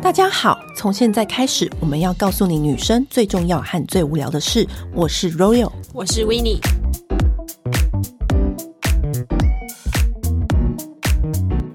大家好，从现在开始，我们要告诉你女生最重要和最无聊的事。我是 Royal，我是 Winnie。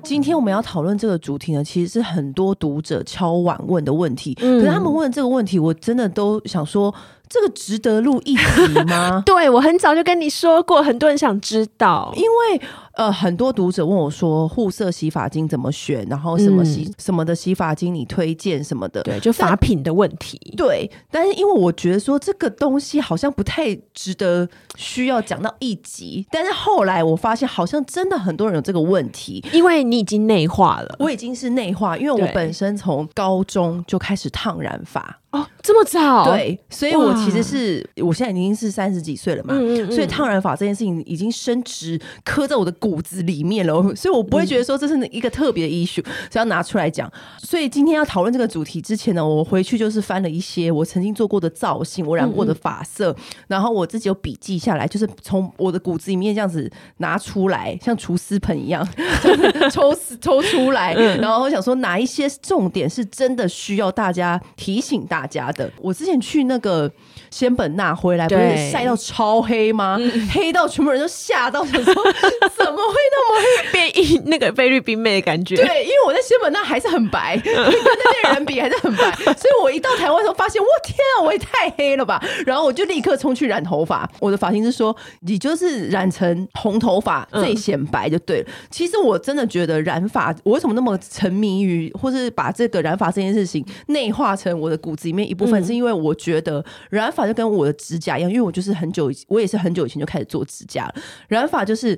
今天我们要讨论这个主题呢，其实是很多读者敲碗问的问题。嗯，可是他们问这个问题，我真的都想说。这个值得录一集吗？对，我很早就跟你说过，很多人想知道，因为呃，很多读者问我说，护色洗发精怎么选，然后什么洗、嗯、什么的洗发精你推荐什么的，对，就发品的问题。对，但是因为我觉得说这个东西好像不太值得需要讲到一集，但是后来我发现好像真的很多人有这个问题，因为你已经内化了，我已经是内化，因为我本身从高中就开始烫染发。哦，这么早？对，所以我其实是我现在已经是三十几岁了嘛，嗯嗯嗯，所以烫染发这件事情已经深植刻在我的骨子里面了，所以我不会觉得说这是一个特别的 issue，所以要拿出来讲。所以今天要讨论这个主题之前呢，我回去就是翻了一些我曾经做过的造型，我染过的发色，嗯嗯，然后我自己有笔记下来，就是从我的骨子里面这样子拿出来，像厨师盆一样 抽抽出来，然后我想说哪一些重点是真的需要大家提醒大家。家的，我之前去那个仙本那回来，不是晒到超黑吗？嗯、黑到全部人都吓到，想说 怎么会那么黑，变一那个菲律宾妹的感觉。对，因为我在仙本那还是很白，跟那边人比还是很白，所以我一到台湾的时候发现，我天啊，我也太黑了吧！然后我就立刻冲去染头发。我的发型师说，你就是染成红头发最显白就对了。嗯、其实我真的觉得染发，我为什么那么沉迷于，或是把这个染发这件事情内化成我的骨子里面一部分，是因为我觉得染发就跟我的指甲一样，因为我就是很久，我也是很久以前就开始做指甲了。染发就是。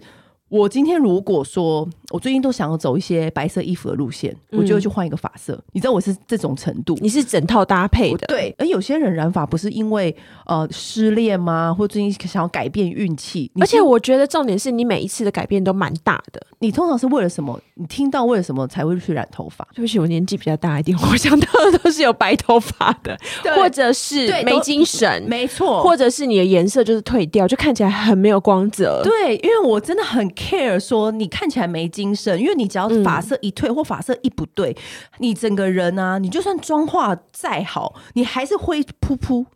我今天如果说我最近都想要走一些白色衣服的路线，嗯、我就会去换一个发色。你知道我是这种程度，你是整套搭配的。对，而有些人染发不是因为呃失恋吗？或最近想要改变运气？而且我觉得重点是你每一次的改变都蛮大的。你通常是为了什么？你听到为了什么才会去染头发？对不起，我年纪比较大一点，我想到的都是有白头发的，或者是没精神，没错，或者是你的颜色就是褪掉，就看起来很没有光泽。对，因为我真的很。Care 说你看起来没精神，因为你只要发色一退或发色一不对，嗯、你整个人啊，你就算妆化再好，你还是灰扑扑。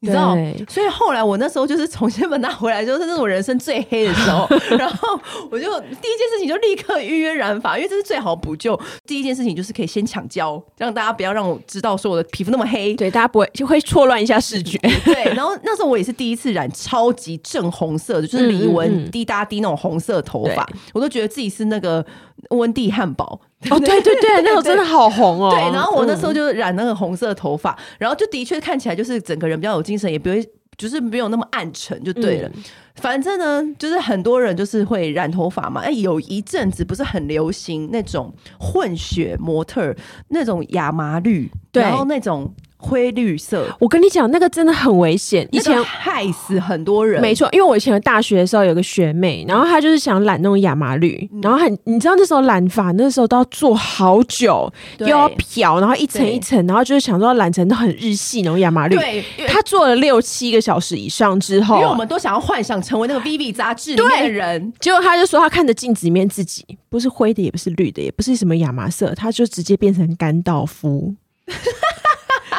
你知道，所以后来我那时候就是从仙本拿回来，就是那种人生最黑的时候。然后我就第一件事情就立刻预约染发，因为这是最好补救。第一件事情就是可以先抢胶，让大家不要让我知道说我的皮肤那么黑，对，大家不会就会错乱一下视觉。对，然后那时候我也是第一次染超级正红色的，就是李玟滴答滴那种红色头发，对我都觉得自己是那个温蒂汉堡。哦，对对对，那时候真的好红哦。对，然后我那时候就染那个红色头发，嗯、然后就的确看起来就是整个人比较有精神，也不会就是没有那么暗沉，就对了。嗯、反正呢，就是很多人就是会染头发嘛。哎，有一阵子不是很流行那种混血模特，那种亚麻绿，然后那种。灰绿色，我跟你讲，那个真的很危险，以前害死很多人。没错，因为我以前大学的时候有个学妹，然后她就是想染那种亚麻绿，然后很，你知道那时候染发那时候都要做好久，又要漂，然后一层一层，然后就是想说要染成很日系那种亚麻绿。对，她做了六七个小时以上之后，因为我们都想要幻想成为那个 VV 杂志里面的人，结果她就说她看着镜子里面自己不是灰的，也不是绿的，也不是什么亚麻色，她就直接变成甘道夫。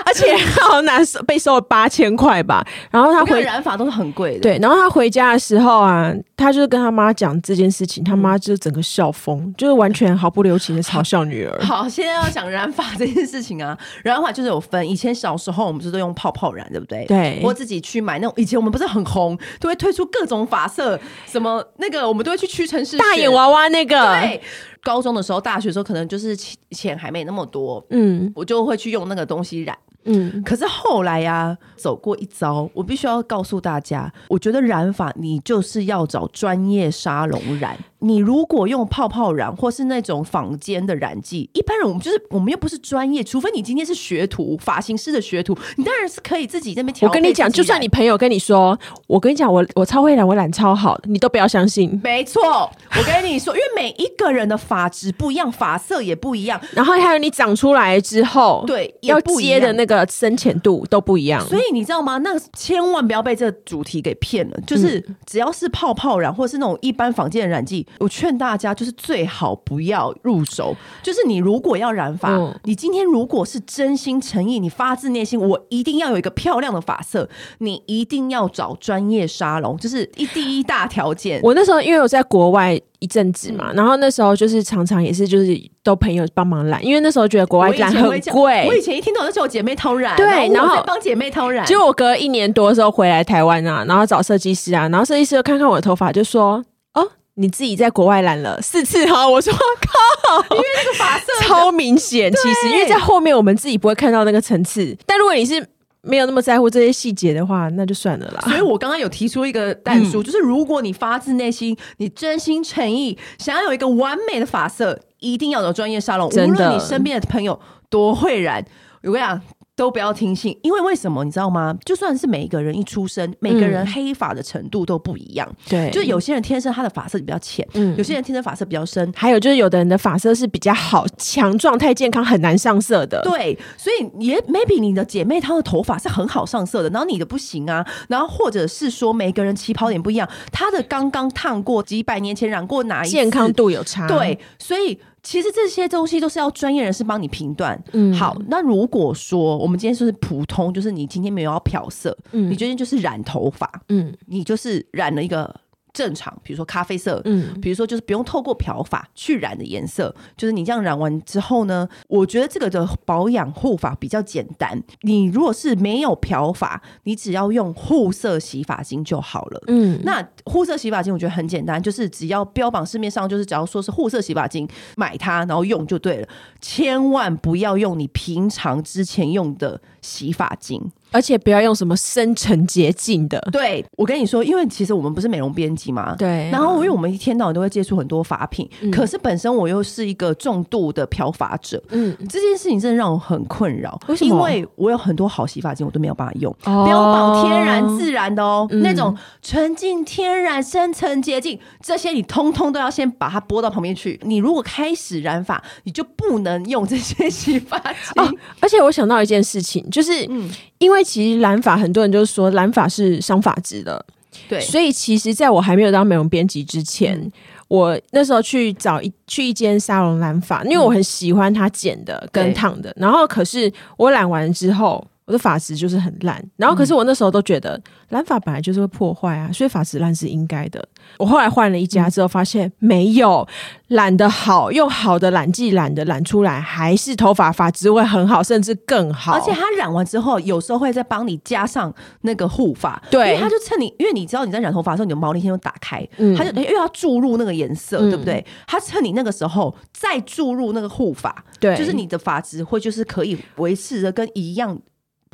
而且好难受被收了八千块吧，然后他回染发都是很贵的。对，然后他回家的时候啊，他就是跟他妈讲这件事情，他妈就整个笑疯，就是完全毫不留情的嘲笑女儿。好，现在要讲染发这件事情啊，染发就是有分，以前小时候我们是都用泡泡染，对不对？对，我自己去买那种，以前我们不是很红，都会推出各种发色，什么那个我们都会去屈臣氏大眼娃娃那个。对，高中的时候、大学的时候，可能就是钱还没那么多，嗯，我就会去用那个东西染。嗯，可是后来呀、走过一遭，我必须要告诉大家，我觉得染发你就是要找专业沙龙染。你如果用泡泡染或是那种坊间的染剂，一般人我们就是我们又不是专业，除非你今天是学徒，发型师的学徒，你当然是可以自己在那边调。我跟你讲，就算你朋友跟你说，我跟你讲，我我超会染，我染超好，你都不要相信。没错，我跟你说，因为每一个人的发质不一样，发色也不一样，然后还有你长出来之后，对，要接的那个深浅度都不一样。所以你知道吗？那千万不要被这个主题给骗了，就是只要是泡泡染或是那种一般坊间的染剂。我劝大家就是最好不要入手。就是你如果要染发，嗯、你今天如果是真心诚意，你发自内心，我一定要有一个漂亮的发色，你一定要找专业沙龙，就是一第一大条件。我那时候因为我在国外。一阵子嘛，然后那时候就是常常也是就是都朋友帮忙染，因为那时候觉得国外染很贵。我以前一听到那是我姐妹偷染，对，然后帮姐妹偷染。结果我隔一年多的时候回来台湾啊，然后找设计师啊，然后设计师又看看我的头发，就说：“哦，你自己在国外染了四次哈。”我说：“靠，因为那个发色超明显。其实因为在后面我们自己不会看到那个层次，但如果你是。”没有那么在乎这些细节的话，那就算了啦。所以我刚刚有提出一个但书，嗯、就是如果你发自内心、你真心诚意想要有一个完美的发色，一定要有专业沙龙。无论你身边的朋友多会染，我跟你讲。都不要听信，因为为什么你知道吗？就算是每一个人一出生，每个人黑发的程度都不一样。对、嗯，就有些人天生他的发色比较浅，嗯，有些人天生发色比较深，还有就是有的人的发色是比较好、强壮、太健康，很难上色的。对，所以也 maybe 你的姐妹她的头发是很好上色的，然后你的不行啊，然后或者是说每个人起跑点不一样，她的刚刚烫过几百年前染过哪一健康度有差，对，所以。其实这些东西都是要专业人士帮你评断。嗯，好，那如果说我们今天说是普通，就是你今天没有要漂色，嗯，你今天就是染头发，嗯，你就是染了一个。正常，比如说咖啡色，嗯，比如说就是不用透过漂发去染的颜色，就是你这样染完之后呢，我觉得这个的保养护法比较简单。你如果是没有漂发，你只要用护色洗发精就好了。嗯，那护色洗发精我觉得很简单，就是只要标榜市面上就是只要说是护色洗发精，买它然后用就对了，千万不要用你平常之前用的洗发精。而且不要用什么深层洁净的。对，我跟你说，因为其实我们不是美容编辑嘛。对。然后，因为我们一天到晚都会接触很多发品，嗯、可是本身我又是一个重度的漂发者。嗯。这件事情真的让我很困扰。为什么？因为我有很多好洗发精，我都没有办法用。哦。标榜天然自然的哦，嗯、那种纯净天然深层洁净，这些你通通都要先把它拨到旁边去。你如果开始染发，你就不能用这些洗发精。哦。而且我想到一件事情，就是嗯。因为其实染发，很多人就是说染发是伤发质的，对，所以其实在我还没有当美容编辑之前，嗯、我那时候去找一去一间沙龙染发，因为我很喜欢他剪的跟烫的，然后可是我染完之后。我的发质就是很烂，然后可是我那时候都觉得染发本来就是会破坏啊，所以发质烂是应该的。我后来换了一家之后，发现没有染得好，用好的染剂染的染出来，还是头发发质会很好，甚至更好。而且它染完之后，有时候会再帮你加上那个护发，对，因为它就趁你，因为你知道你在染头发的时候，你的毛鳞片就打开，嗯，它就又要注入那个颜色，嗯、对不对？它趁你那个时候再注入那个护发，对，就是你的发质会就是可以维持的跟一样。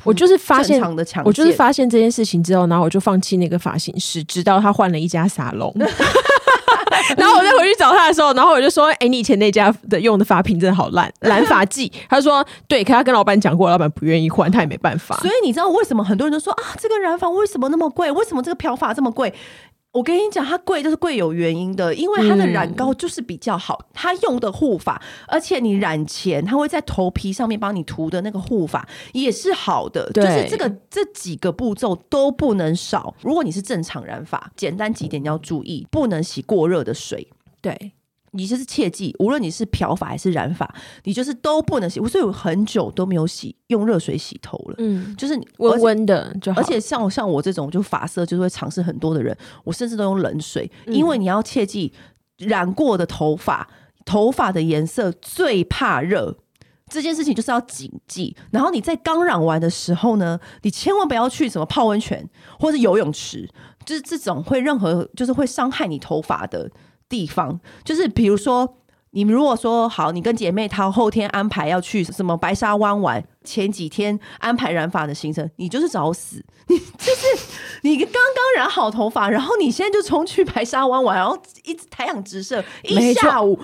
我就是发现，我就是发现这件事情之后，然后我就放弃那个发型师，直到他换了一家沙龙。然后我再回去找他的时候，然后我就说：“哎、欸，你以前那家的用的发品真的好烂，染发剂。”他说：“对，可他跟老板讲过，老板不愿意换，他也没办法。”所以你知道为什么很多人都说啊，这个染发为什么那么贵？为什么这个漂发这么贵？我跟你讲，它贵就是贵有原因的，因为它的染膏就是比较好，嗯、它用的护发，而且你染前，它会在头皮上面帮你涂的那个护发也是好的，就是这个这几个步骤都不能少。如果你是正常染发，简单几点要注意，不能洗过热的水，对。你就是切记，无论你是漂发还是染发，你就是都不能洗。所以我很久都没有洗，用热水洗头了。嗯，就是温温的就好。而且像像我这种就发色就是会尝试很多的人，我甚至都用冷水，嗯、因为你要切记，染过的头发，头发的颜色最怕热，这件事情就是要谨记。然后你在刚染完的时候呢，你千万不要去什么泡温泉或者游泳池，就是这种会任何就是会伤害你头发的。地方就是，比如说，你们如果说好，你跟姐妹她后天安排要去什么白沙湾玩，前几天安排染发的行程，你就是找死，你就是你刚刚染好头发，然后你现在就冲去白沙湾玩，然后一直太阳直射一下午。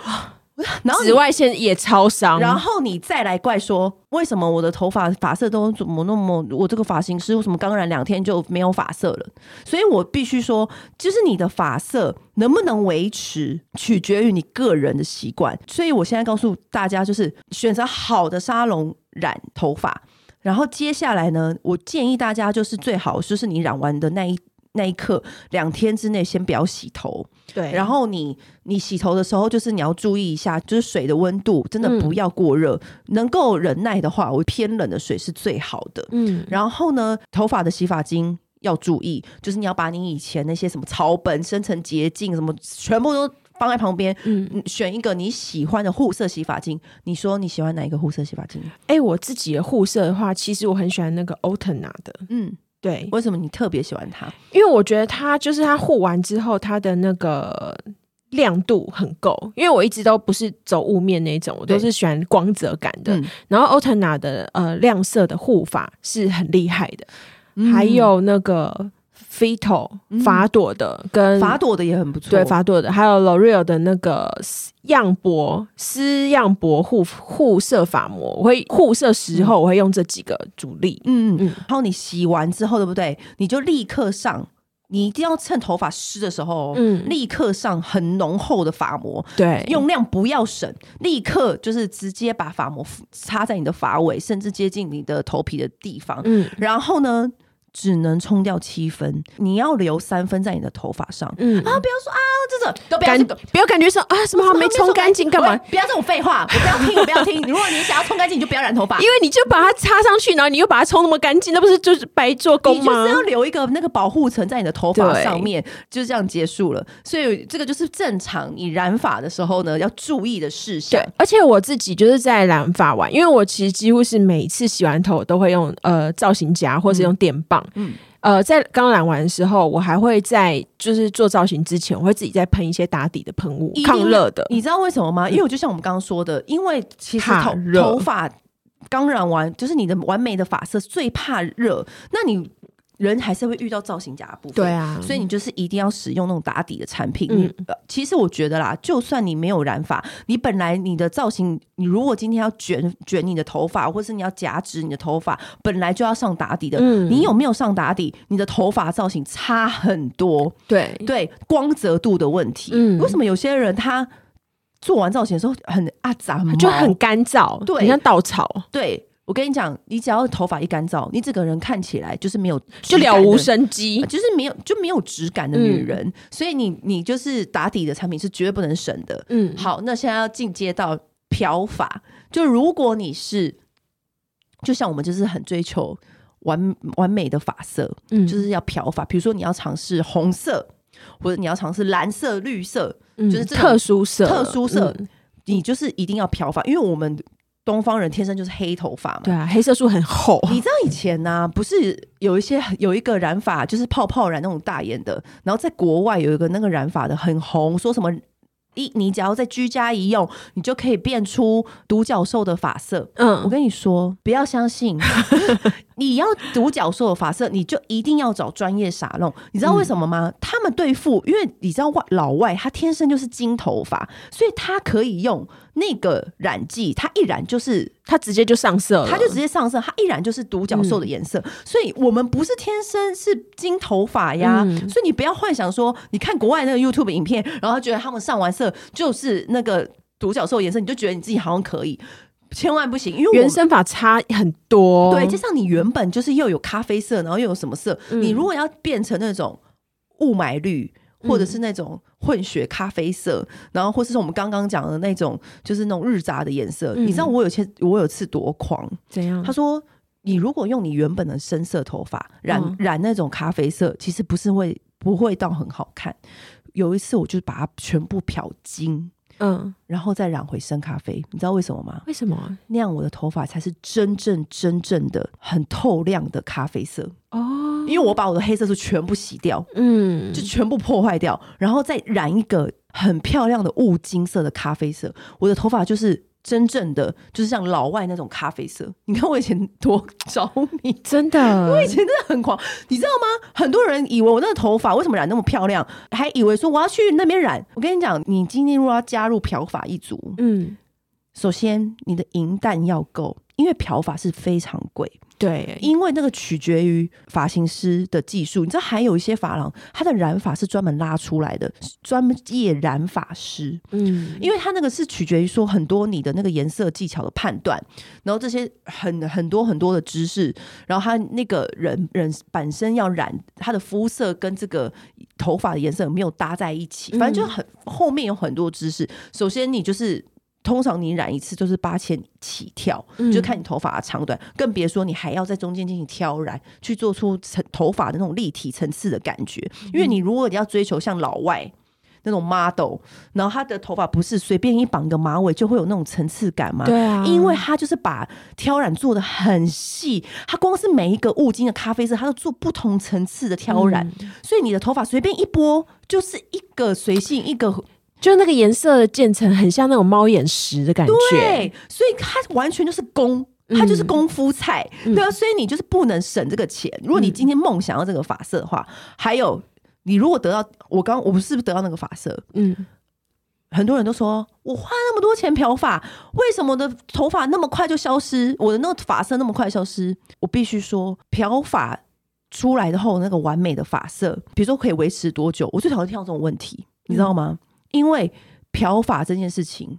然后紫外线也超伤，然后你再来怪说，为什么我的头发发色都怎么那么，我这个发型师为什么刚染两天就没有发色了？所以我必须说，就是你的发色能不能维持，取决于你个人的习惯。所以我现在告诉大家，就是选择好的沙龙染头发，然后接下来呢，我建议大家就是最好就是你染完的那一。那一刻，两天之内先不要洗头。对，然后你你洗头的时候，就是你要注意一下，就是水的温度真的不要过热，嗯、能够忍耐的话，我偏冷的水是最好的。嗯，然后呢，头发的洗发精要注意，就是你要把你以前那些什么草本、深层洁净什么全部都放在旁边。嗯，选一个你喜欢的护色洗发精。你说你喜欢哪一个护色洗发精？哎，我自己的护色的话，其实我很喜欢那个欧特娜的。嗯。对，为什么你特别喜欢它？因为我觉得它就是它护完之后，它的那个亮度很够。因为我一直都不是走雾面那种，我都是喜欢光泽感的。嗯、然后欧特娜的呃亮色的护法是很厉害的，嗯、还有那个。Fito 法朵的跟法朵的也很不错，对法朵的，还有 L'Oreal 的那个样薄丝样薄护护色发膜，我会护色时候我会用这几个主力，嗯嗯，然后你洗完之后，对不对？你就立刻上，你一定要趁头发湿的时候，嗯，立刻上很浓厚的发膜，对，用量不要省，立刻就是直接把发膜擦在你的发尾，甚至接近你的头皮的地方，嗯，然后呢？只能冲掉七分，你要留三分在你的头发上。嗯啊，不要说啊，这种都不要，不要感觉说啊，什么还没冲干净干嘛？不要这种废话，我不要听，我不要听。如果你想要冲干净，你就不要染头发，因为你就把它插上去，然后你又把它冲那么干净，那不是就是白做工吗？你就是要留一个那个保护层在你的头发上面，就这样结束了。所以这个就是正常你染发的时候呢，要注意的事项。对，而且我自己就是在染发完，因为我其实几乎是每次洗完头都会用呃造型夹或是用电棒。嗯，呃，在刚染完的时候，我还会在就是做造型之前，我会自己再喷一些打底的喷雾，抗热的。你知道为什么吗？因为我就像我们刚刚说的，因为其实头头发刚染完，就是你的完美的发色最怕热，那你。人还是会遇到造型假的部分，对啊，所以你就是一定要使用那种打底的产品。嗯，其实我觉得啦，就算你没有染发，你本来你的造型，你如果今天要卷卷你的头发，或是你要夹直你的头发，本来就要上打底的。嗯，你有没有上打底？你的头发造型差很多。对对，光泽度的问题。嗯，为什么有些人他做完造型的时候很啊杂，就很干燥，对，很像稻草。对。我跟你讲，你只要头发一干燥，你整个人看起来就是没有，就了无生机，就是没有就没有质感的女人。嗯、所以你你就是打底的产品是绝对不能省的。嗯，好，那现在要进阶到漂发，就如果你是，就像我们就是很追求完完美的发色，嗯，就是要漂发。比如说你要尝试红色，或者你要尝试蓝色、绿色，嗯、就是特殊色、特殊色，嗯、你就是一定要漂发，因为我们。东方人天生就是黑头发嘛，对啊，黑色素很厚。你知道以前呢、啊，不是有一些有一个染发就是泡泡染那种大眼的，然后在国外有一个那个染发的很红，说什么？一，你只要在居家一用，你就可以变出独角兽的发色。嗯，我跟你说，不要相信，你要独角兽的发色，你就一定要找专业傻弄。你知道为什么吗？嗯、他们对付，因为你知道外老外他天生就是金头发，所以他可以用那个染剂，它一染就是它直接就上色了，他就直接上色，它一染就是独角兽的颜色。嗯、所以我们不是天生是金头发呀，嗯、所以你不要幻想说，你看国外那个 YouTube 影片，然后他觉得他们上完色。就是那个独角兽颜色，你就觉得你自己好像可以，千万不行，因为原生发差很多。对，就像你原本就是又有咖啡色，然后又有什么色，嗯、你如果要变成那种雾霾绿，或者是那种混血咖啡色，嗯、然后或者是我们刚刚讲的那种，就是那种日杂的颜色。嗯、你知道我有些我有次多狂，怎样？他说你如果用你原本的深色头发染、嗯、染那种咖啡色，其实不是会不会到很好看。有一次，我就把它全部漂金，嗯，然后再染回深咖啡。你知道为什么吗？为什么？那样我的头发才是真正真正的很透亮的咖啡色哦。因为我把我的黑色素全部洗掉，嗯，就全部破坏掉，然后再染一个很漂亮的雾金色的咖啡色，我的头发就是。真正的就是像老外那种咖啡色，你看我以前多着迷，真的，我以前真的很狂，你知道吗？很多人以为我那个头发为什么染那么漂亮，还以为说我要去那边染。我跟你讲，你今天如果要加入漂发一族，嗯，首先你的银弹要够。因为漂发是非常贵。对，因为那个取决于发型师的技术，你知道还有一些发廊，它的染发是专门拉出来的，专业染发师。嗯，因为它那个是取决于说很多你的那个颜色技巧的判断，然后这些很很多很多的知识，然后他那个人人本身要染他的肤色跟这个头发的颜色有没有搭在一起，反正就很后面有很多知识。首先你就是。通常你染一次就是八千起跳，嗯、就看你头发的长短，更别说你还要在中间进行挑染，去做出层头发的那种立体层次的感觉。因为你如果你要追求像老外那种 model，然后他的头发不是随便一绑个马尾就会有那种层次感嘛？对啊，因为他就是把挑染做的很细，他光是每一个雾金的咖啡色，他都做不同层次的挑染，嗯、所以你的头发随便一拨就是一个随性一个。就那个颜色的渐层很像那种猫眼石的感觉，对，所以它完全就是功，它就是功夫菜，嗯、对啊，所以你就是不能省这个钱。如果你今天梦想要这个发色的话，嗯、还有你如果得到我刚我不是不是得到那个发色，嗯，很多人都说我花那么多钱漂发，为什么我的头发那么快就消失？我的那个发色那么快消失？我必须说，漂发出来的后那个完美的发色，比如说可以维持多久？我最讨厌听到这种问题，你知道吗？嗯因为漂发这件事情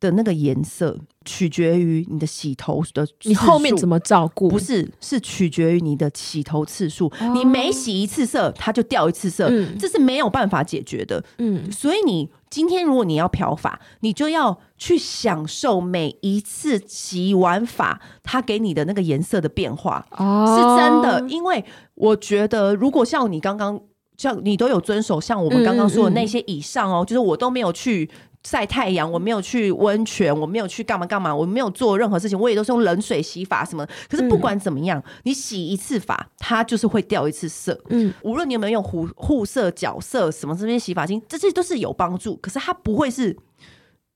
的那个颜色取决于你的洗头的，你后面怎么照顾？不是，是取决于你的洗头次数。哦、你每洗一次色，它就掉一次色，嗯、这是没有办法解决的。嗯，所以你今天如果你要漂发，你就要去享受每一次洗完发它给你的那个颜色的变化。哦，是真的。因为我觉得，如果像你刚刚。像你都有遵守，像我们刚刚说的那些以上哦，嗯嗯、就是我都没有去晒太阳，我没有去温泉，我没有去干嘛干嘛，我没有做任何事情，我也都是用冷水洗发什么。可是不管怎么样，嗯、你洗一次发，它就是会掉一次色。嗯，无论你有没有用护护色、角色什么这些洗发精，这些都是有帮助。可是它不会是，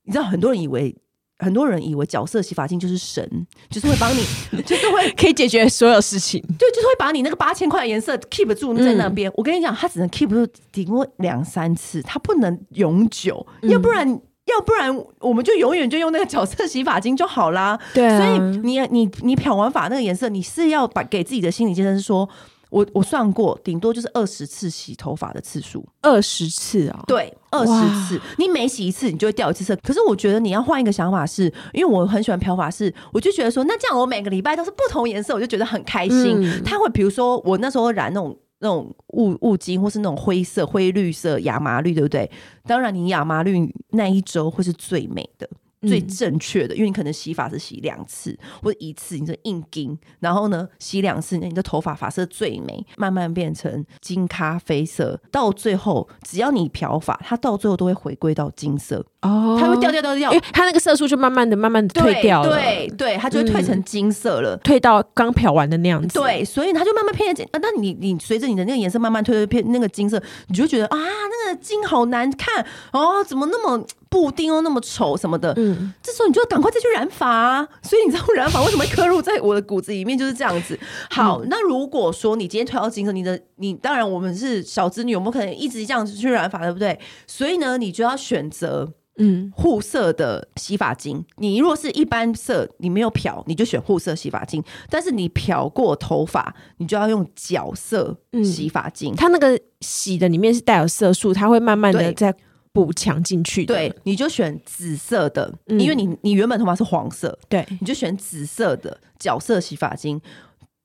你知道，很多人以为。很多人以为角色洗发精就是神，就是会帮你，就是会可以解决所有事情。对，就是会把你那个八千块的颜色 keep 住在那边。嗯、我跟你讲，它只能 keep 住顶多两三次，它不能永久。嗯、要不然，要不然我们就永远就用那个角色洗发精就好啦。对、啊，所以你你你漂完发那个颜色，你是要把给自己的心理建设是说。我我算过，顶多就是二十次洗头发的次数，二十次啊、哦？对，二十次。你每洗一次，你就会掉一次色。可是我觉得你要换一个想法是，是因为我很喜欢漂发，是我就觉得说，那这样我每个礼拜都是不同颜色，我就觉得很开心。嗯、他会比如说我那时候染那种那种雾雾金，或是那种灰色、灰绿色、亚麻绿，对不对？当然，你亚麻绿那一周会是最美的。最正确的，因为你可能洗发是洗两次或者一次，你就硬金，然后呢洗两次，你的头发发色最美，慢慢变成金咖啡色，到最后只要你漂发，它到最后都会回归到金色。哦，它会掉掉掉掉，因为它那个色素就慢慢的、慢慢的退掉了，对对，它就会退成金色了，嗯、退到刚漂完的那样子，对，所以它就慢慢变成金。那你你随着你的那个颜色慢慢退退变那个金色，你就觉得啊，那个金好难看哦，怎么那么布丁又那么丑什么的，嗯。这时候你就赶快再去染发啊！所以你知道染发为什么会刻入在我的骨子里面就是这样子。好，那如果说你今天退到金色，你的你当然我们是小子女，我们可能一直这样子去染发，对不对？所以呢，你就要选择嗯护色的洗发精。你如果是一般色，你没有漂，你就选护色洗发精。但是你漂过头发，你就要用角色洗发精。它那个洗的里面是带有色素，它会慢慢的在。补强进去，对，你就选紫色的，嗯、因为你你原本头发是黄色，对，你就选紫色的角色洗发精，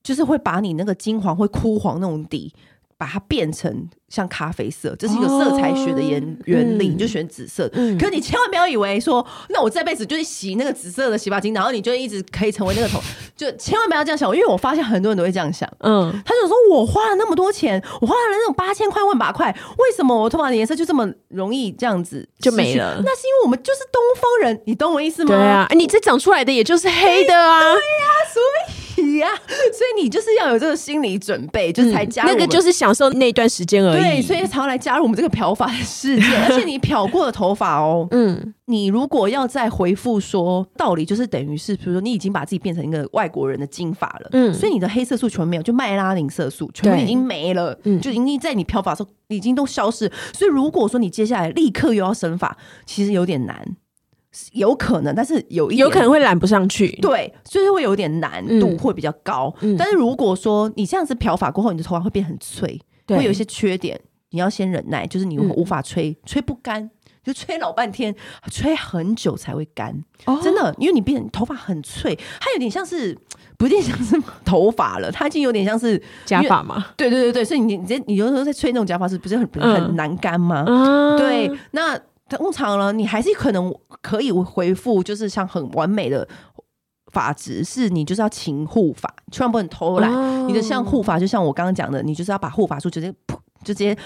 就是会把你那个金黄会枯黄那种底，把它变成。像咖啡色，这是一个色彩学的原原理，你就选紫色。嗯、可是你千万不要以为说，那我这辈子就是洗那个紫色的洗发精，然后你就一直可以成为那个头，就千万不要这样想。因为我发现很多人都会这样想，嗯，他就说我花了那么多钱，我花了那种八千块万把块，为什么我头发的颜色就这么容易这样子就没了？那是因为我们就是东方人，你懂我意思吗？对啊，你这长出来的也就是黑的啊，对呀、啊，所以呀、啊，所以你就是要有这个心理准备，就是才加入、嗯、那个就是享受那段时间而已。对，所以才要来加入我们这个漂发的世界，而且你漂过的头发哦，嗯，你如果要再回复说道理，就是等于是，比如说你已经把自己变成一个外国人的金发了，嗯，所以你的黑色素全没有，就麦拉宁色素全部已经没了，嗯，就已经在你漂发的时候已经都消失。所以如果说你接下来立刻又要生发，其实有点难。有可能，但是有一有可能会染不上去，对，就是会有点难度会比较高。嗯、但是如果说你这样子漂发过后，你的头发会变很脆，对会有一些缺点，你要先忍耐，就是你无法吹，嗯、吹不干，就吹老半天，吹很久才会干。哦、真的，因为你变头发很脆，它有点像是不一定像是头发了，它已经有点像是假发嘛。对对对对，所以你你你有时候在吹那种假发，是不是很很难干吗？嗯、对，那。通常呢，你还是可能可以回复，就是像很完美的发质，是你就是要勤护法，千万不能偷懒。哦、你的像护法，就像我刚刚讲的，你就是要把护法术直接噗就直接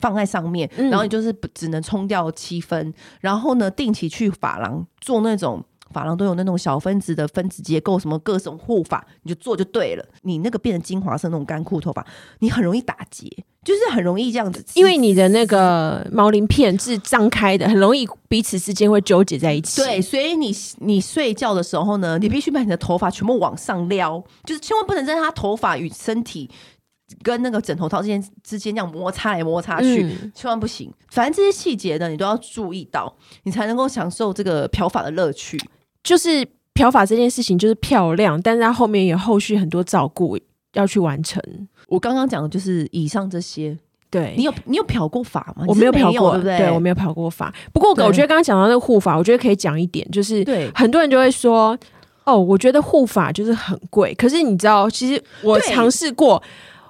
放在上面，嗯、然后你就是只能冲掉七分，然后呢，定期去发廊做那种。发廊都有那种小分子的分子结构，什么各种护发，你就做就对了。你那个变成金黄色那种干枯头发，你很容易打结，就是很容易这样子，因为你的那个毛鳞片是张开的，很容易彼此之间会纠结在一起。对，所以你你睡觉的时候呢，你必须把你的头发全部往上撩，就是千万不能在他头发与身体跟那个枕头套之间之间这样摩擦来摩擦去，嗯、千万不行。反正这些细节呢，你都要注意到，你才能够享受这个漂发的乐趣。就是漂发这件事情就是漂亮，但是它后面有后续很多照顾要去完成。我刚刚讲的就是以上这些。对，你有你有漂过发吗？我没有漂过，对不对？对，我没有漂过发。不过我觉得刚刚讲到那个护发，我觉得可以讲一点，就是对很多人就会说，哦，我觉得护发就是很贵。可是你知道，其实我尝试过。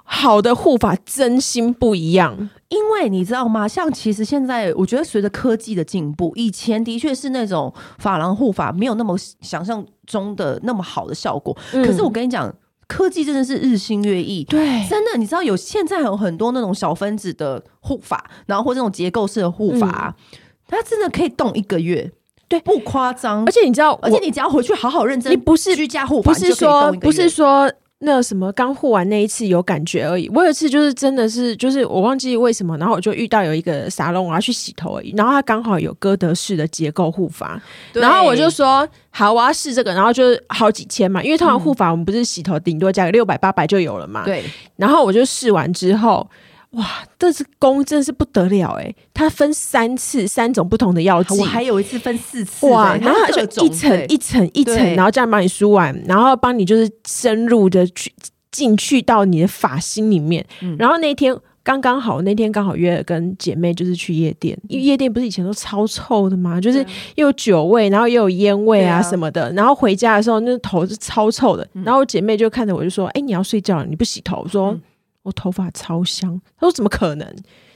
好的护法真心不一样，因为你知道吗？像其实现在，我觉得随着科技的进步，以前的确是那种发廊护法没有那么想象中的那么好的效果。嗯、可是我跟你讲，科技真的是日新月异，对，真的，你知道有现在有很多那种小分子的护法，然后或这种结构式的护法，嗯、它真的可以动一个月，对，不夸张。而且你知道，而且你只要回去好好认真，你不是居家护法，不是说不是说。那什么刚护完那一次有感觉而已，我有一次就是真的是就是我忘记为什么，然后我就遇到有一个沙龙，我要去洗头而已，然后他刚好有歌德式的结构护发，然后我就说好，我要试这个，然后就是好几千嘛，因为通常护发我们不是洗头顶多加个六百八百就有了嘛，对，然后我就试完之后。哇，这是功真的是不得了哎！它分三次，三种不同的药剂，我还有一次分四次哇！然后它就一层一层一层，然后这样帮你梳完，然后帮你就是深入的去进去到你的发心里面。嗯、然后那天刚刚好，那天刚好约了跟姐妹就是去夜店，因为夜店不是以前都超臭的吗？就是又有酒味，然后又有烟味啊什么的。然后回家的时候，那头是超臭的。然后我姐妹就看着我就说：“哎、你要睡觉了，你不洗头？”我说。嗯我头发超香，他说怎么可能？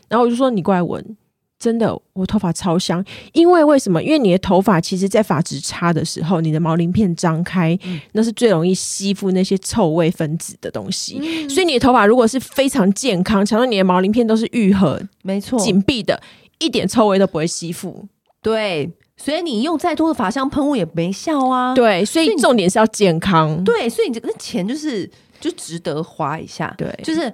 然后我就说你过来闻，真的，我头发超香。因为为什么？因为你的头发其实，在发质差的时候，你的毛鳞片张开，嗯、那是最容易吸附那些臭味分子的东西。嗯、所以你的头发如果是非常健康，假如你的毛鳞片都是愈合，没错，紧闭的，一点臭味都不会吸附。对，所以你用再多的发香喷雾也没效啊。对，所以重点是要健康。对，所以你这个钱就是。就值得花一下，对，就是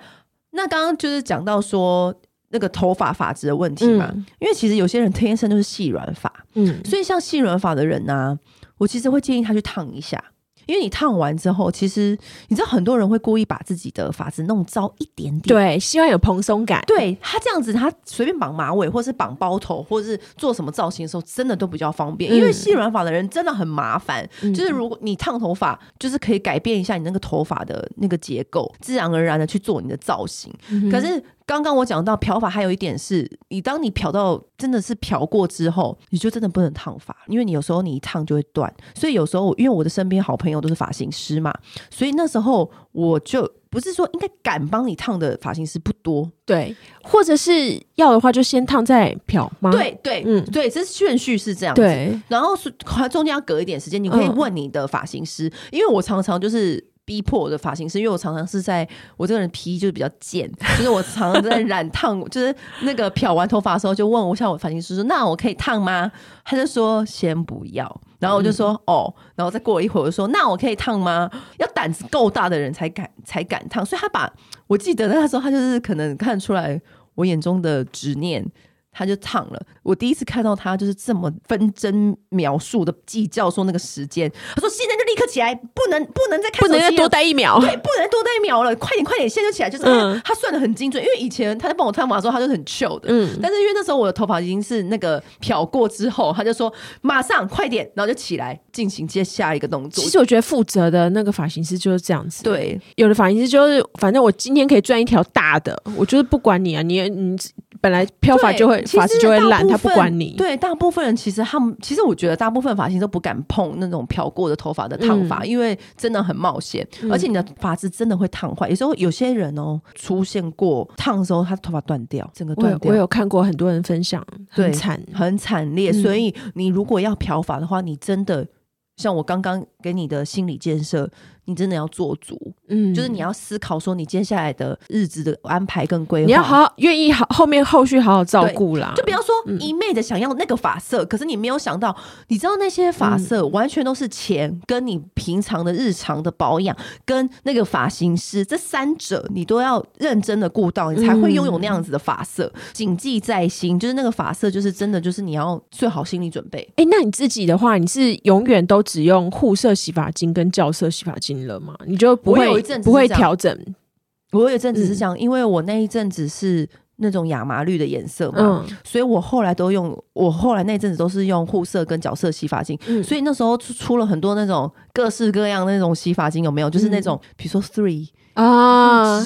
那刚刚就是讲到说那个头发发质的问题嘛，嗯、因为其实有些人天生就是细软发，嗯，所以像细软发的人呢、啊，我其实会建议他去烫一下。因为你烫完之后，其实你知道很多人会故意把自己的发质弄糟一点点，对，希望有蓬松感。对，他这样子，他随便绑马尾，或是绑包头，或者是做什么造型的时候，真的都比较方便。嗯、因为细软发的人真的很麻烦，嗯、就是如果你烫头发，就是可以改变一下你那个头发的那个结构，自然而然的去做你的造型。嗯、可是。刚刚我讲到漂发，还有一点是，你当你漂到真的是漂过之后，你就真的不能烫发，因为你有时候你一烫就会断。所以有时候，因为我的身边好朋友都是发型师嘛，所以那时候我就不是说应该敢帮你烫的发型师不多，对，或者是要的话就先烫再漂吗？对对，嗯，对，这顺序是这样子。对，然后是中间要隔一点时间，你可以问你的发型师，嗯、因为我常常就是。逼迫我的发型师，因为我常常是在我这个人脾气就是比较贱，就是我常常在染烫，就是那个漂完头发的时候，就问我像我发型师说：“那我可以烫吗？”他就说：“先不要。”然后我就说：“嗯、哦。”然后再过一会儿，我就说：“那我可以烫吗？”要胆子够大的人才敢才敢烫，所以他把我记得那时候，他就是可能看出来我眼中的执念。他就唱了。我第一次看到他就是这么分针描述的计较说那个时间。他说现在就立刻起来，不能不能再看，不能再多待一秒，对，不能多待一秒了，快点快点，现在就起来。就是、嗯、他算的很精准，因为以前他在帮我烫发的时候，他就很 chill 的。嗯，但是因为那时候我的头发已经是那个漂过之后，他就说马上快点，然后就起来进行接下一个动作。其实我觉得负责的那个发型师就是这样子。对，有的发型师就是反正我今天可以赚一条大的，我就是不管你啊，你你。本来漂发就会发质就会烂，他不管你。对，大部分人其实他们其实我觉得大部分发型都不敢碰那种漂过的头发的烫发，嗯、因为真的很冒险，嗯、而且你的发质真的会烫坏。有时候有些人哦出现过烫的时候，他的头发断掉，整个断掉。我有看过很多人分享，很惨，很惨烈。所以你如果要漂发的话，你真的像我刚刚给你的心理建设。你真的要做足，嗯，就是你要思考说你接下来的日子的安排跟规划，你要好好愿意好后面后续好好照顾啦。就比方说一昧的想要那个发色，嗯、可是你没有想到，你知道那些发色完全都是钱跟你平常的日常的保养跟那个发型师这三者你都要认真的顾到，你才会拥有那样子的发色。谨、嗯、记在心，就是那个发色，就是真的就是你要做好心理准备。哎、欸，那你自己的话，你是永远都只用护色洗发精跟校色洗发精？了吗？你就不会不会调整？我有一阵子是这样，嗯、因为我那一阵子是那种亚麻绿的颜色嘛，嗯、所以我后来都用。我后来那阵子都是用护色跟角色洗发精，嗯、所以那时候出了很多那种各式各样的那种洗发精，有没有？就是那种比、嗯、如说 Three 啊，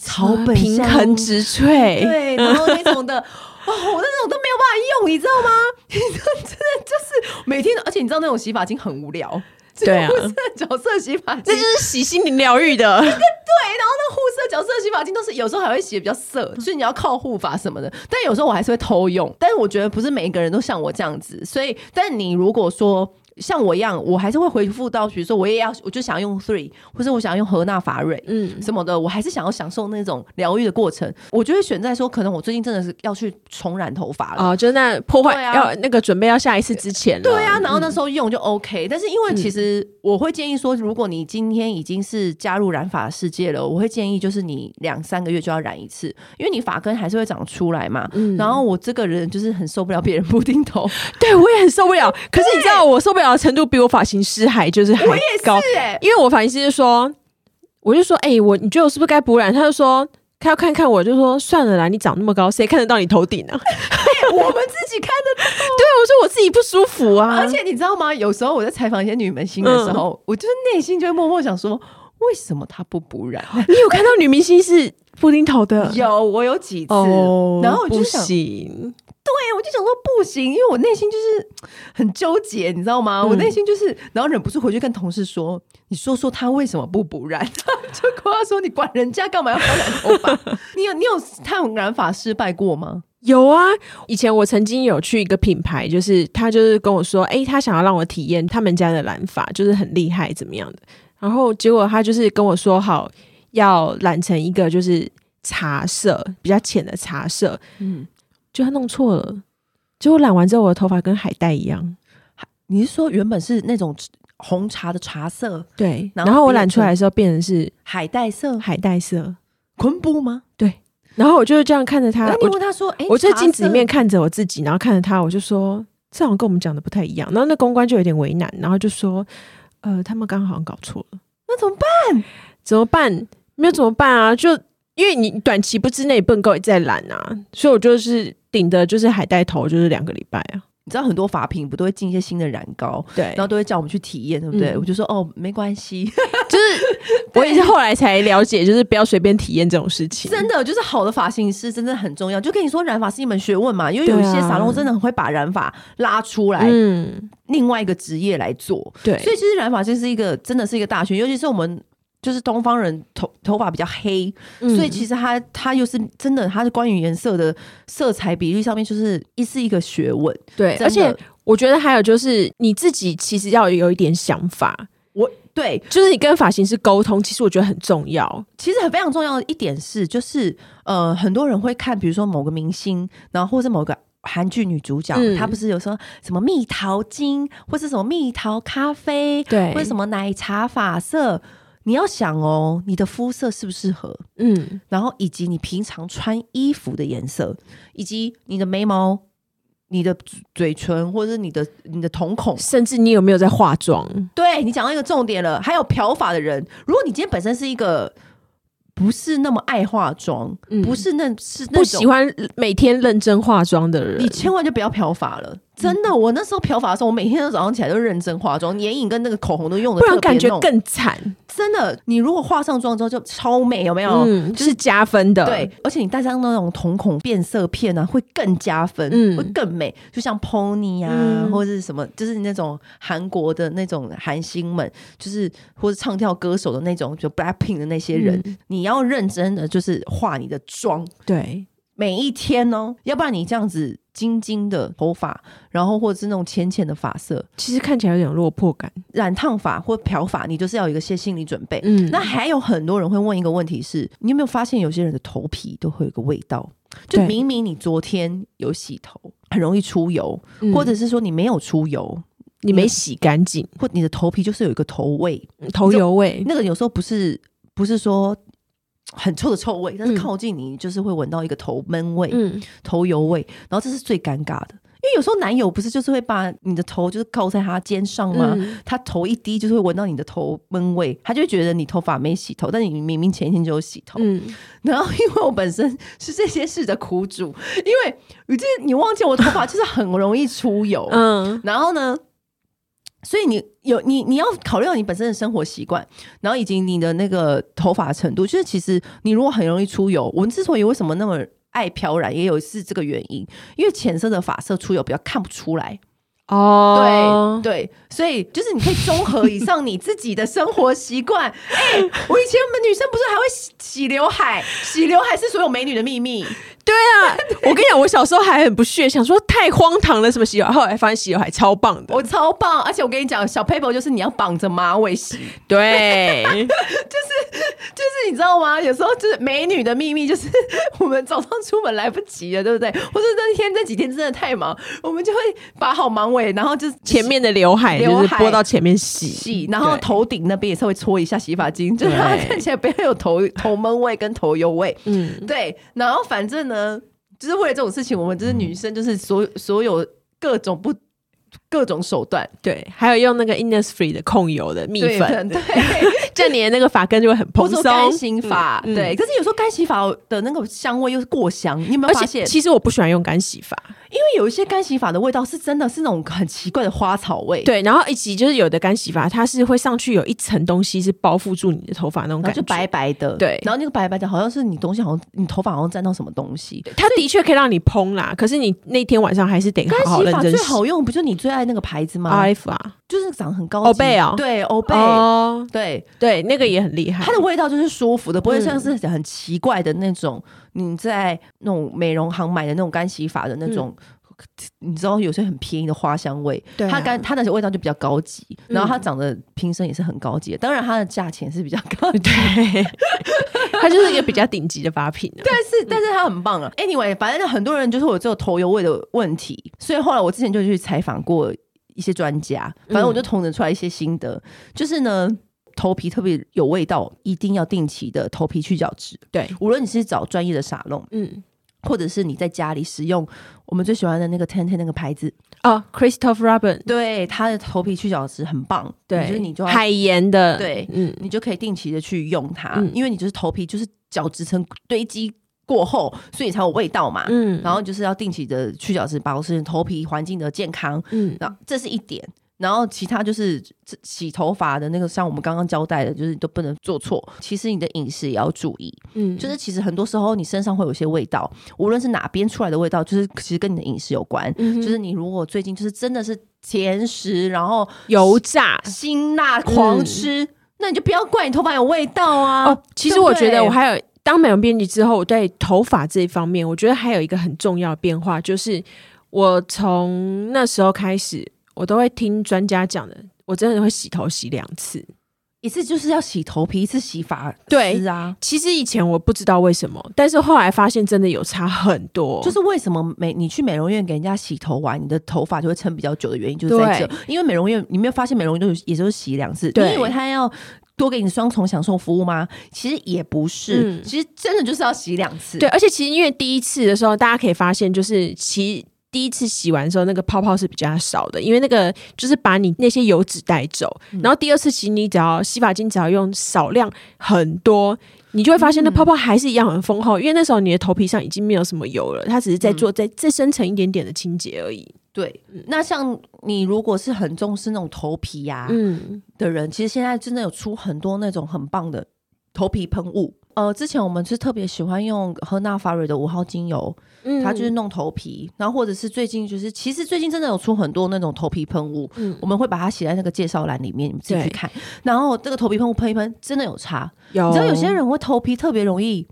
草本平衡植萃，对，然后那种的。哦，我那种都没有办法用，你知道吗？真的就是每天，而且你知道那种洗发精很无聊。对啊，护色角色洗发精，这就是洗心灵疗愈的。对，然后那护色角色洗发精都是有时候还会洗的比较涩，所以你要靠护发什么的。但有时候我还是会偷用，但是我觉得不是每一个人都像我这样子，所以，但你如果说。像我一样，我还是会回复到，比如说我也要，我就想要用 three，或者我想要用荷娜发蕊，嗯，什么的，我还是想要享受那种疗愈的过程。我就会选在说，可能我最近真的是要去重染头发了，哦，就那破坏、啊、要那个准备要下一次之前，对啊，然后那时候用就 OK。嗯、但是因为其实我会建议说，如果你今天已经是加入染发世界了，我会建议就是你两三个月就要染一次，因为你发根还是会长出来嘛。嗯、然后我这个人就是很受不了别人 布丁头，对我也很受不了。可是你知道我受不了的程度比我发型师还就是还高，欸、因为我发型师就说，我就说，哎、欸，我你觉得我是不是该补染？他就说，他要看看我，就说算了啦，你长那么高，谁看得到你头顶呢、啊欸？我们自己看得到。对，我说我自己不舒服啊。而且你知道吗？有时候我在采访一些女明星的时候，嗯、我就是内心就会默默想说，为什么她不补染？你有看到女明星是布丁头的？有，我有几次，哦、然后我就想。对，我就想说不行，因为我内心就是很纠结，你知道吗？嗯、我内心就是，然后忍不住回去跟同事说：“你说说他为什么不补染？” 就跟他说：“你管人家干嘛要染头发？你有你有烫染发失败过吗？”有啊，以前我曾经有去一个品牌，就是他就是跟我说：“哎、欸，他想要让我体验他们家的染发，就是很厉害怎么样的。”然后结果他就是跟我说好要染成一个就是茶色比较浅的茶色，嗯。就他弄错了，结果染完之后，我的头发跟海带一样。你是说原本是那种红茶的茶色？对，然后我染出来的时候变成是海带色，海带色昆布吗？对。然后我就是这样看着他，你问他说：“哎，我在镜子里面看着我自己，然后看着他，我就说这好像跟我们讲的不太一样。”然后那公关就有点为难，然后就说：“呃，他们刚刚好像搞错了，那怎么办？怎么办？没有怎么办啊？就因为你短期不之内不能够再染啊，所以我就是。”顶的就是海带头，就是两个礼拜啊！你知道很多发品不都会进一些新的染膏，对，然后都会叫我们去体验，对不对？嗯、我就说哦，没关系，就是我也是后来才了解，就是不要随便体验这种事情。真的，就是好的发型师真的很重要。就跟你说，染发是一门学问嘛，因为有一些沙龙真的很会把染发拉出来，嗯，另外一个职业来做，对。所以其实染发就是一个真的是一个大学，尤其是我们。就是东方人头头发比较黑，嗯、所以其实他他又是真的，他是关于颜色的色彩比例上面，就是一是一个学问。对，而且我觉得还有就是你自己其实要有一点想法。我对，就是你跟发型师沟通，其实我觉得很重要。其实很非常重要的一点是，就是呃，很多人会看，比如说某个明星，然后或者某个韩剧女主角，她、嗯、不是有说什么蜜桃金，或是什么蜜桃咖啡，对，或者什么奶茶发色。你要想哦，你的肤色适不适合？嗯，然后以及你平常穿衣服的颜色，以及你的眉毛、你的嘴唇，或者是你的你的瞳孔，甚至你有没有在化妆？对，你讲到一个重点了。还有漂发的人，如果你今天本身是一个。不是那么爱化妆，嗯、不是那，是那种不喜欢每天认真化妆的人，你千万就不要漂发了。真的，我那时候漂发的时候，我每天都早上起来都认真化妆，眼影跟那个口红都用的，不然感觉更惨。真的，你如果化上妆之后就超美，有没有？嗯，就是加分的。对，而且你戴上那种瞳孔变色片呢、啊，会更加分，嗯，会更美。就像 Pony 啊，嗯、或者是什么，就是那种韩国的那种韩星们，就是或者唱跳歌手的那种，就 Blackpink 的那些人，嗯、你要认真的就是化你的妆，对。每一天哦，要不然你这样子金金的头发，然后或者是那种浅浅的发色，其实看起来有点落魄感。染烫发或漂发，你就是要有一个些心理准备。嗯，那还有很多人会问一个问题是：你有没有发现有些人的头皮都会有个味道？就明明你昨天有洗头，很容易出油，嗯、或者是说你没有出油，你没洗干净，或你的头皮就是有一个头味、头油味。那个有时候不是不是说。很臭的臭味，但是靠近你就是会闻到一个头闷味、嗯、头油味，然后这是最尴尬的，因为有时候男友不是就是会把你的头就是靠在他肩上吗？嗯、他头一低就是会闻到你的头闷味，他就会觉得你头发没洗头，但你明明前一天就有洗头。嗯、然后因为我本身是这些事的苦主，因为你这你忘记我头发就是很容易出油，嗯，然后呢？所以你有你你要考虑到你本身的生活习惯，然后以及你的那个头发程度。就是其实你如果很容易出油，我们之所以为什么那么爱漂染，也有是这个原因。因为浅色的发色出油比较看不出来。哦，对对，所以就是你可以综合以上你自己的生活习惯。哎、欸，我以前我们女生不是还会洗洗刘海？洗刘海是所有美女的秘密。对啊，我跟你讲，我小时候还很不屑，想说太荒唐了，什么洗刘海，后来发现洗刘海超棒的，我超棒，而且我跟你讲，小 paper 就是你要绑着马尾洗，对，就是就是你知道吗？有时候就是美女的秘密，就是我们早上出门来不及了，对不对？或者那天那几天真的太忙，我们就会把好马尾，然后就是前面的刘海就是拨到前面洗，洗，然后头顶那边也稍微搓一下洗发精，就让它看起来不要有头头闷味跟头油味，嗯，对，然后反正呢。呃，就是为了这种事情，我们就是女生，就是所所有各种不各种手段，对，还有用那个 Innisfree 的控油的蜜粉，对，这样你的那个发根就会很蓬松。干洗发，嗯、对，可是有时候干洗发的那个香味又是过香，你有没有发现？其实我不喜欢用干洗发。因为有一些干洗发的味道是真的是那种很奇怪的花草味，对，然后以及就是有的干洗发它是会上去有一层东西是包覆住你的头发那种感觉，就白白的，对，然后那个白白的好像是你东西好像你头发好像沾到什么东西，它的确可以让你蓬啦，可是你那天晚上还是得好好认真最好用不就你最爱那个牌子吗？RF 啊，就是长得很高级，Obey 啊，对，Obey，对。对，那个也很厉害，它的味道就是舒服的，不会像是很奇怪的那种你在那种美容行买的那种干洗发的那种。你知道有些很便宜的花香味，对啊、它干它的味道就比较高级，嗯、然后它长得瓶身也是很高级的，当然它的价钱是比较高级，对，它就是一个比较顶级的发品，但是但是它很棒啊。Anyway，反正很多人就是有这个头油味的问题，所以后来我之前就去采访过一些专家，反正我就统整出来一些心得，嗯、就是呢，头皮特别有味道，一定要定期的头皮去角质，对，无论你是找专业的沙龙，嗯。或者是你在家里使用我们最喜欢的那个 Ten Ten 那个牌子哦，Christophe Robin，对，它的头皮去角质很棒，对，就是你就海盐的，对，嗯，你就可以定期的去用它，嗯、因为你就是头皮就是角质层堆积过后，所以才有味道嘛，嗯，然后就是要定期的去角质，保持头皮环境的健康，嗯，那这是一点。然后其他就是洗头发的那个，像我们刚刚交代的，就是都不能做错。其实你的饮食也要注意，嗯，就是其实很多时候你身上会有些味道，无论是哪边出来的味道，就是其实跟你的饮食有关。嗯，就是你如果最近就是真的是甜食，然后油炸、辛辣狂吃，嗯、那你就不要怪你头发有味道啊。哦，其实我觉得我还有当美容编辑之后，我对头发这一方面，我觉得还有一个很重要的变化，就是我从那时候开始。我都会听专家讲的，我真的会洗头洗两次，一次就是要洗头皮，一次洗发。对啊，其实以前我不知道为什么，但是后来发现真的有差很多。就是为什么美你去美容院给人家洗头完，你的头发就会撑比较久的原因，就是在这。对因为美容院你没有发现美容院都也就是洗两次，你以为他要多给你双重享受服务吗？其实也不是，嗯、其实真的就是要洗两次。对，而且其实因为第一次的时候，大家可以发现，就是其第一次洗完的时候，那个泡泡是比较少的，因为那个就是把你那些油脂带走。嗯、然后第二次洗，你只要洗发精只要用少量很多。你就会发现那泡泡还是一样很丰厚，嗯、因为那时候你的头皮上已经没有什么油了，它只是在做再再深层一点点的清洁而已。对，那像你如果是很重视那种头皮呀、啊，嗯的人，其实现在真的有出很多那种很棒的头皮喷雾。呃，之前我们是特别喜欢用赫纳法瑞的五号精油。嗯，它就是弄头皮，然后或者是最近就是，其实最近真的有出很多那种头皮喷雾，嗯，我们会把它写在那个介绍栏里面，你们自己去看。然后这个头皮喷雾喷一喷，真的有差。有，你知道有些人会头皮特别容易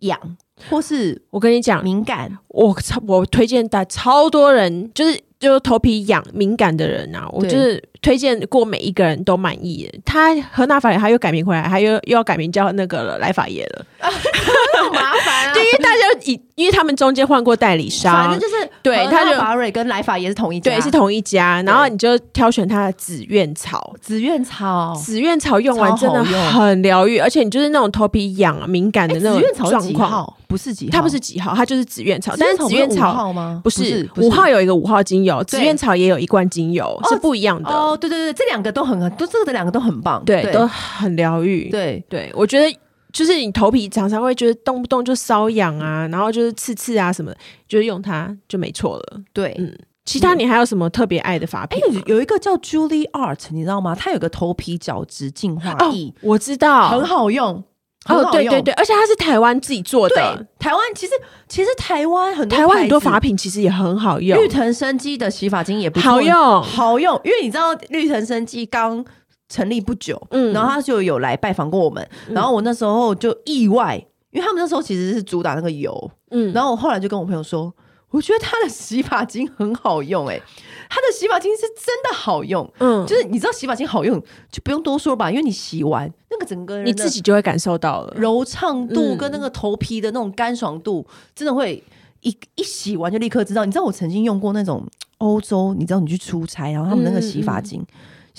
痒，或是我跟你讲敏感，我超我推荐大超多人就是。就是头皮痒敏感的人啊，我就是推荐过每一个人都满意。他和那法他又改名回来，他又又要改名叫那个了来法爷了，好麻烦啊！对，因为大家以因为他们中间换过代理商，反正就是对，他就法瑞跟来法叶是同一家，对，是同一家。然后你就挑选他的紫苑草，紫苑草，紫苑草用完真的很疗愈，而且你就是那种头皮痒敏感的那种状况，不是几号，它不是几号，它就是紫苑草。但是紫苑草吗？不是，五号有一个五号精油。有紫苑草也有一罐精油，哦、是不一样的哦。对对对，这两个都很都这个的两个都很棒，对，对都很疗愈。对对，我觉得就是你头皮常常会觉得动不动就瘙痒啊，然后就是刺刺啊什么，就是用它就没错了。对，嗯，其他你还有什么特别爱的发品？哎，有一个叫 Julie Art，你知道吗？它有个头皮角质净化液，哦，我知道，很好用。哦，对对对，而且它是台湾自己做的。台湾其实其实台湾很多台湾很多发品其实也很好用，绿藤生机的洗发精也不错，好用。好用。因为你知道绿藤生机刚成立不久，嗯，然后他就有来拜访过我们，嗯、然后我那时候就意外，因为他们那时候其实是主打那个油，嗯，然后我后来就跟我朋友说，我觉得他的洗发精很好用，欸，哎。它的洗发精是真的好用，嗯，就是你知道洗发精好用就不用多说吧，因为你洗完那个整个人你自己就会感受到了柔畅度跟那个头皮的那种干爽度，嗯、真的会一一洗完就立刻知道。你知道我曾经用过那种欧洲，你知道你去出差，然后他们那个洗发精、嗯、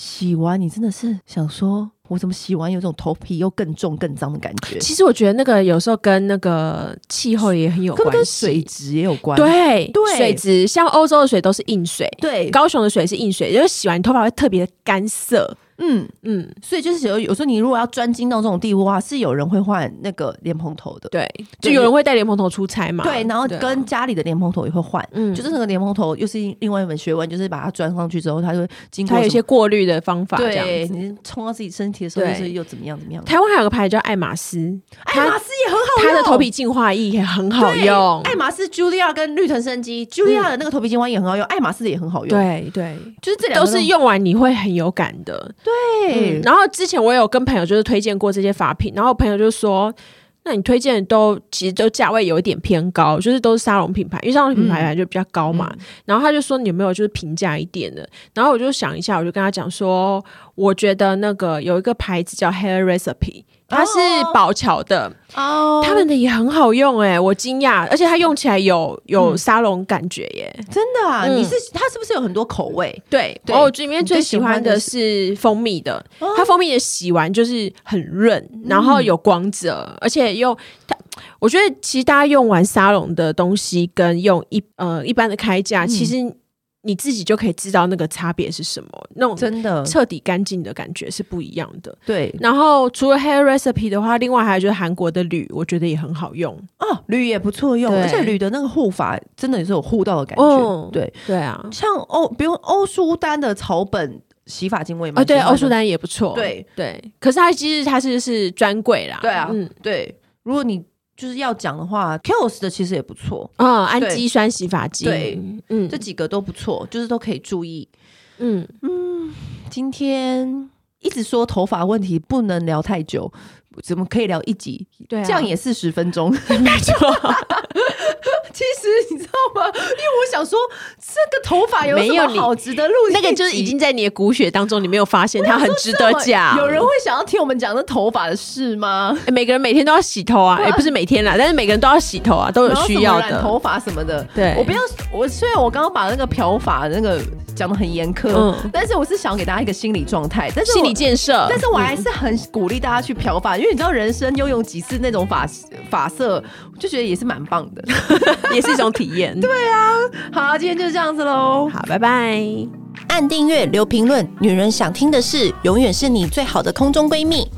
洗完，你真的是想说。我怎么洗完有种头皮又更重更脏的感觉？其实我觉得那个有时候跟那个气候也很有关系，跟水质也有关。对对，水质像欧洲的水都是硬水，对，高雄的水是硬水，就是洗完你头发会特别的干涩。嗯。嗯，所以就是有有时候你如果要专精到这种地步的话，是有人会换那个莲蓬头的，对，就有人会带莲蓬头出差嘛，对，然后跟家里的莲蓬头也会换，嗯，就是那个莲蓬头又是另外一门学问，就是把它装上去之后，它就会经过，它有一些过滤的方法，对，你冲到自己身体的时候，就是又怎么样怎么样。台湾还有个牌子叫爱马仕，爱马仕也很好用，它的头皮净化液也很好用，爱马仕 Julia 跟绿藤生机，Julia 的那个头皮净化液也很好用，爱马仕的也很好用，对对，就是这两个都是用完你会很有感的，对。然后之前我有跟朋友就是推荐过这些发品，然后朋友就说：“那你推荐的都其实都价位有一点偏高，就是都是沙龙品牌，因为沙龙品牌来就比较高嘛。嗯”然后他就说：“你有没有就是平价一点的？”然后我就想一下，我就跟他讲说：“我觉得那个有一个牌子叫 Hair Recipe。”它是宝侨的。哦，他们的也很好用哎，我惊讶，而且它用起来有有沙龙感觉耶，真的啊！你是它是不是有很多口味？对，我里面最喜欢的是蜂蜜的，它蜂蜜的洗完就是很润，然后有光泽，而且又它，我觉得其实大家用完沙龙的东西跟用一呃一般的开架，其实。你自己就可以知道那个差别是什么，那种真的彻底干净的感觉是不一样的。对，然后除了 Hair Recipe 的话，另外还有就是韩国的铝，我觉得也很好用哦，铝也不错用，而且铝的那个护发真的也是有护到的感觉。哦、对对啊，像欧，比如欧舒丹的草本洗发精，我也蛮喜欢的。哦，对，欧舒丹也不错。对对，可是它其实它是是专柜啦。对啊，嗯，对，如果你。就是要讲的话，Kiehl's 的其实也不错啊，氨基酸洗发剂，对，嗯，这几个都不错，就是都可以注意。嗯嗯，今天一直说头发问题不能聊太久，怎么可以聊一集？对、啊，这样也四十分钟，没错。其实你知道吗？因为我想说，这个头发有什么好值得录？那个就是已经在你的骨血当中，你没有发现它很值得讲。有人会想要听我们讲那头发的事吗？欸，每个人每天都要洗头啊，也、欸、不是每天啦，但是每个人都要洗头啊，都有需要的。头发什么的，对，我不要。我虽然我刚刚把那个漂发那个讲的很严苛，嗯，但是我是想给大家一个心理状态，但是心理建设。但是我还是很鼓励大家去漂发，嗯，因为你知道人生拥有几次那种发发色，我就觉得也是蛮棒的，也是一种体验。对啊，好，今天就这样子喽，好，拜拜。按订阅，留评论，女人想听的事，永远是你最好的空中闺蜜。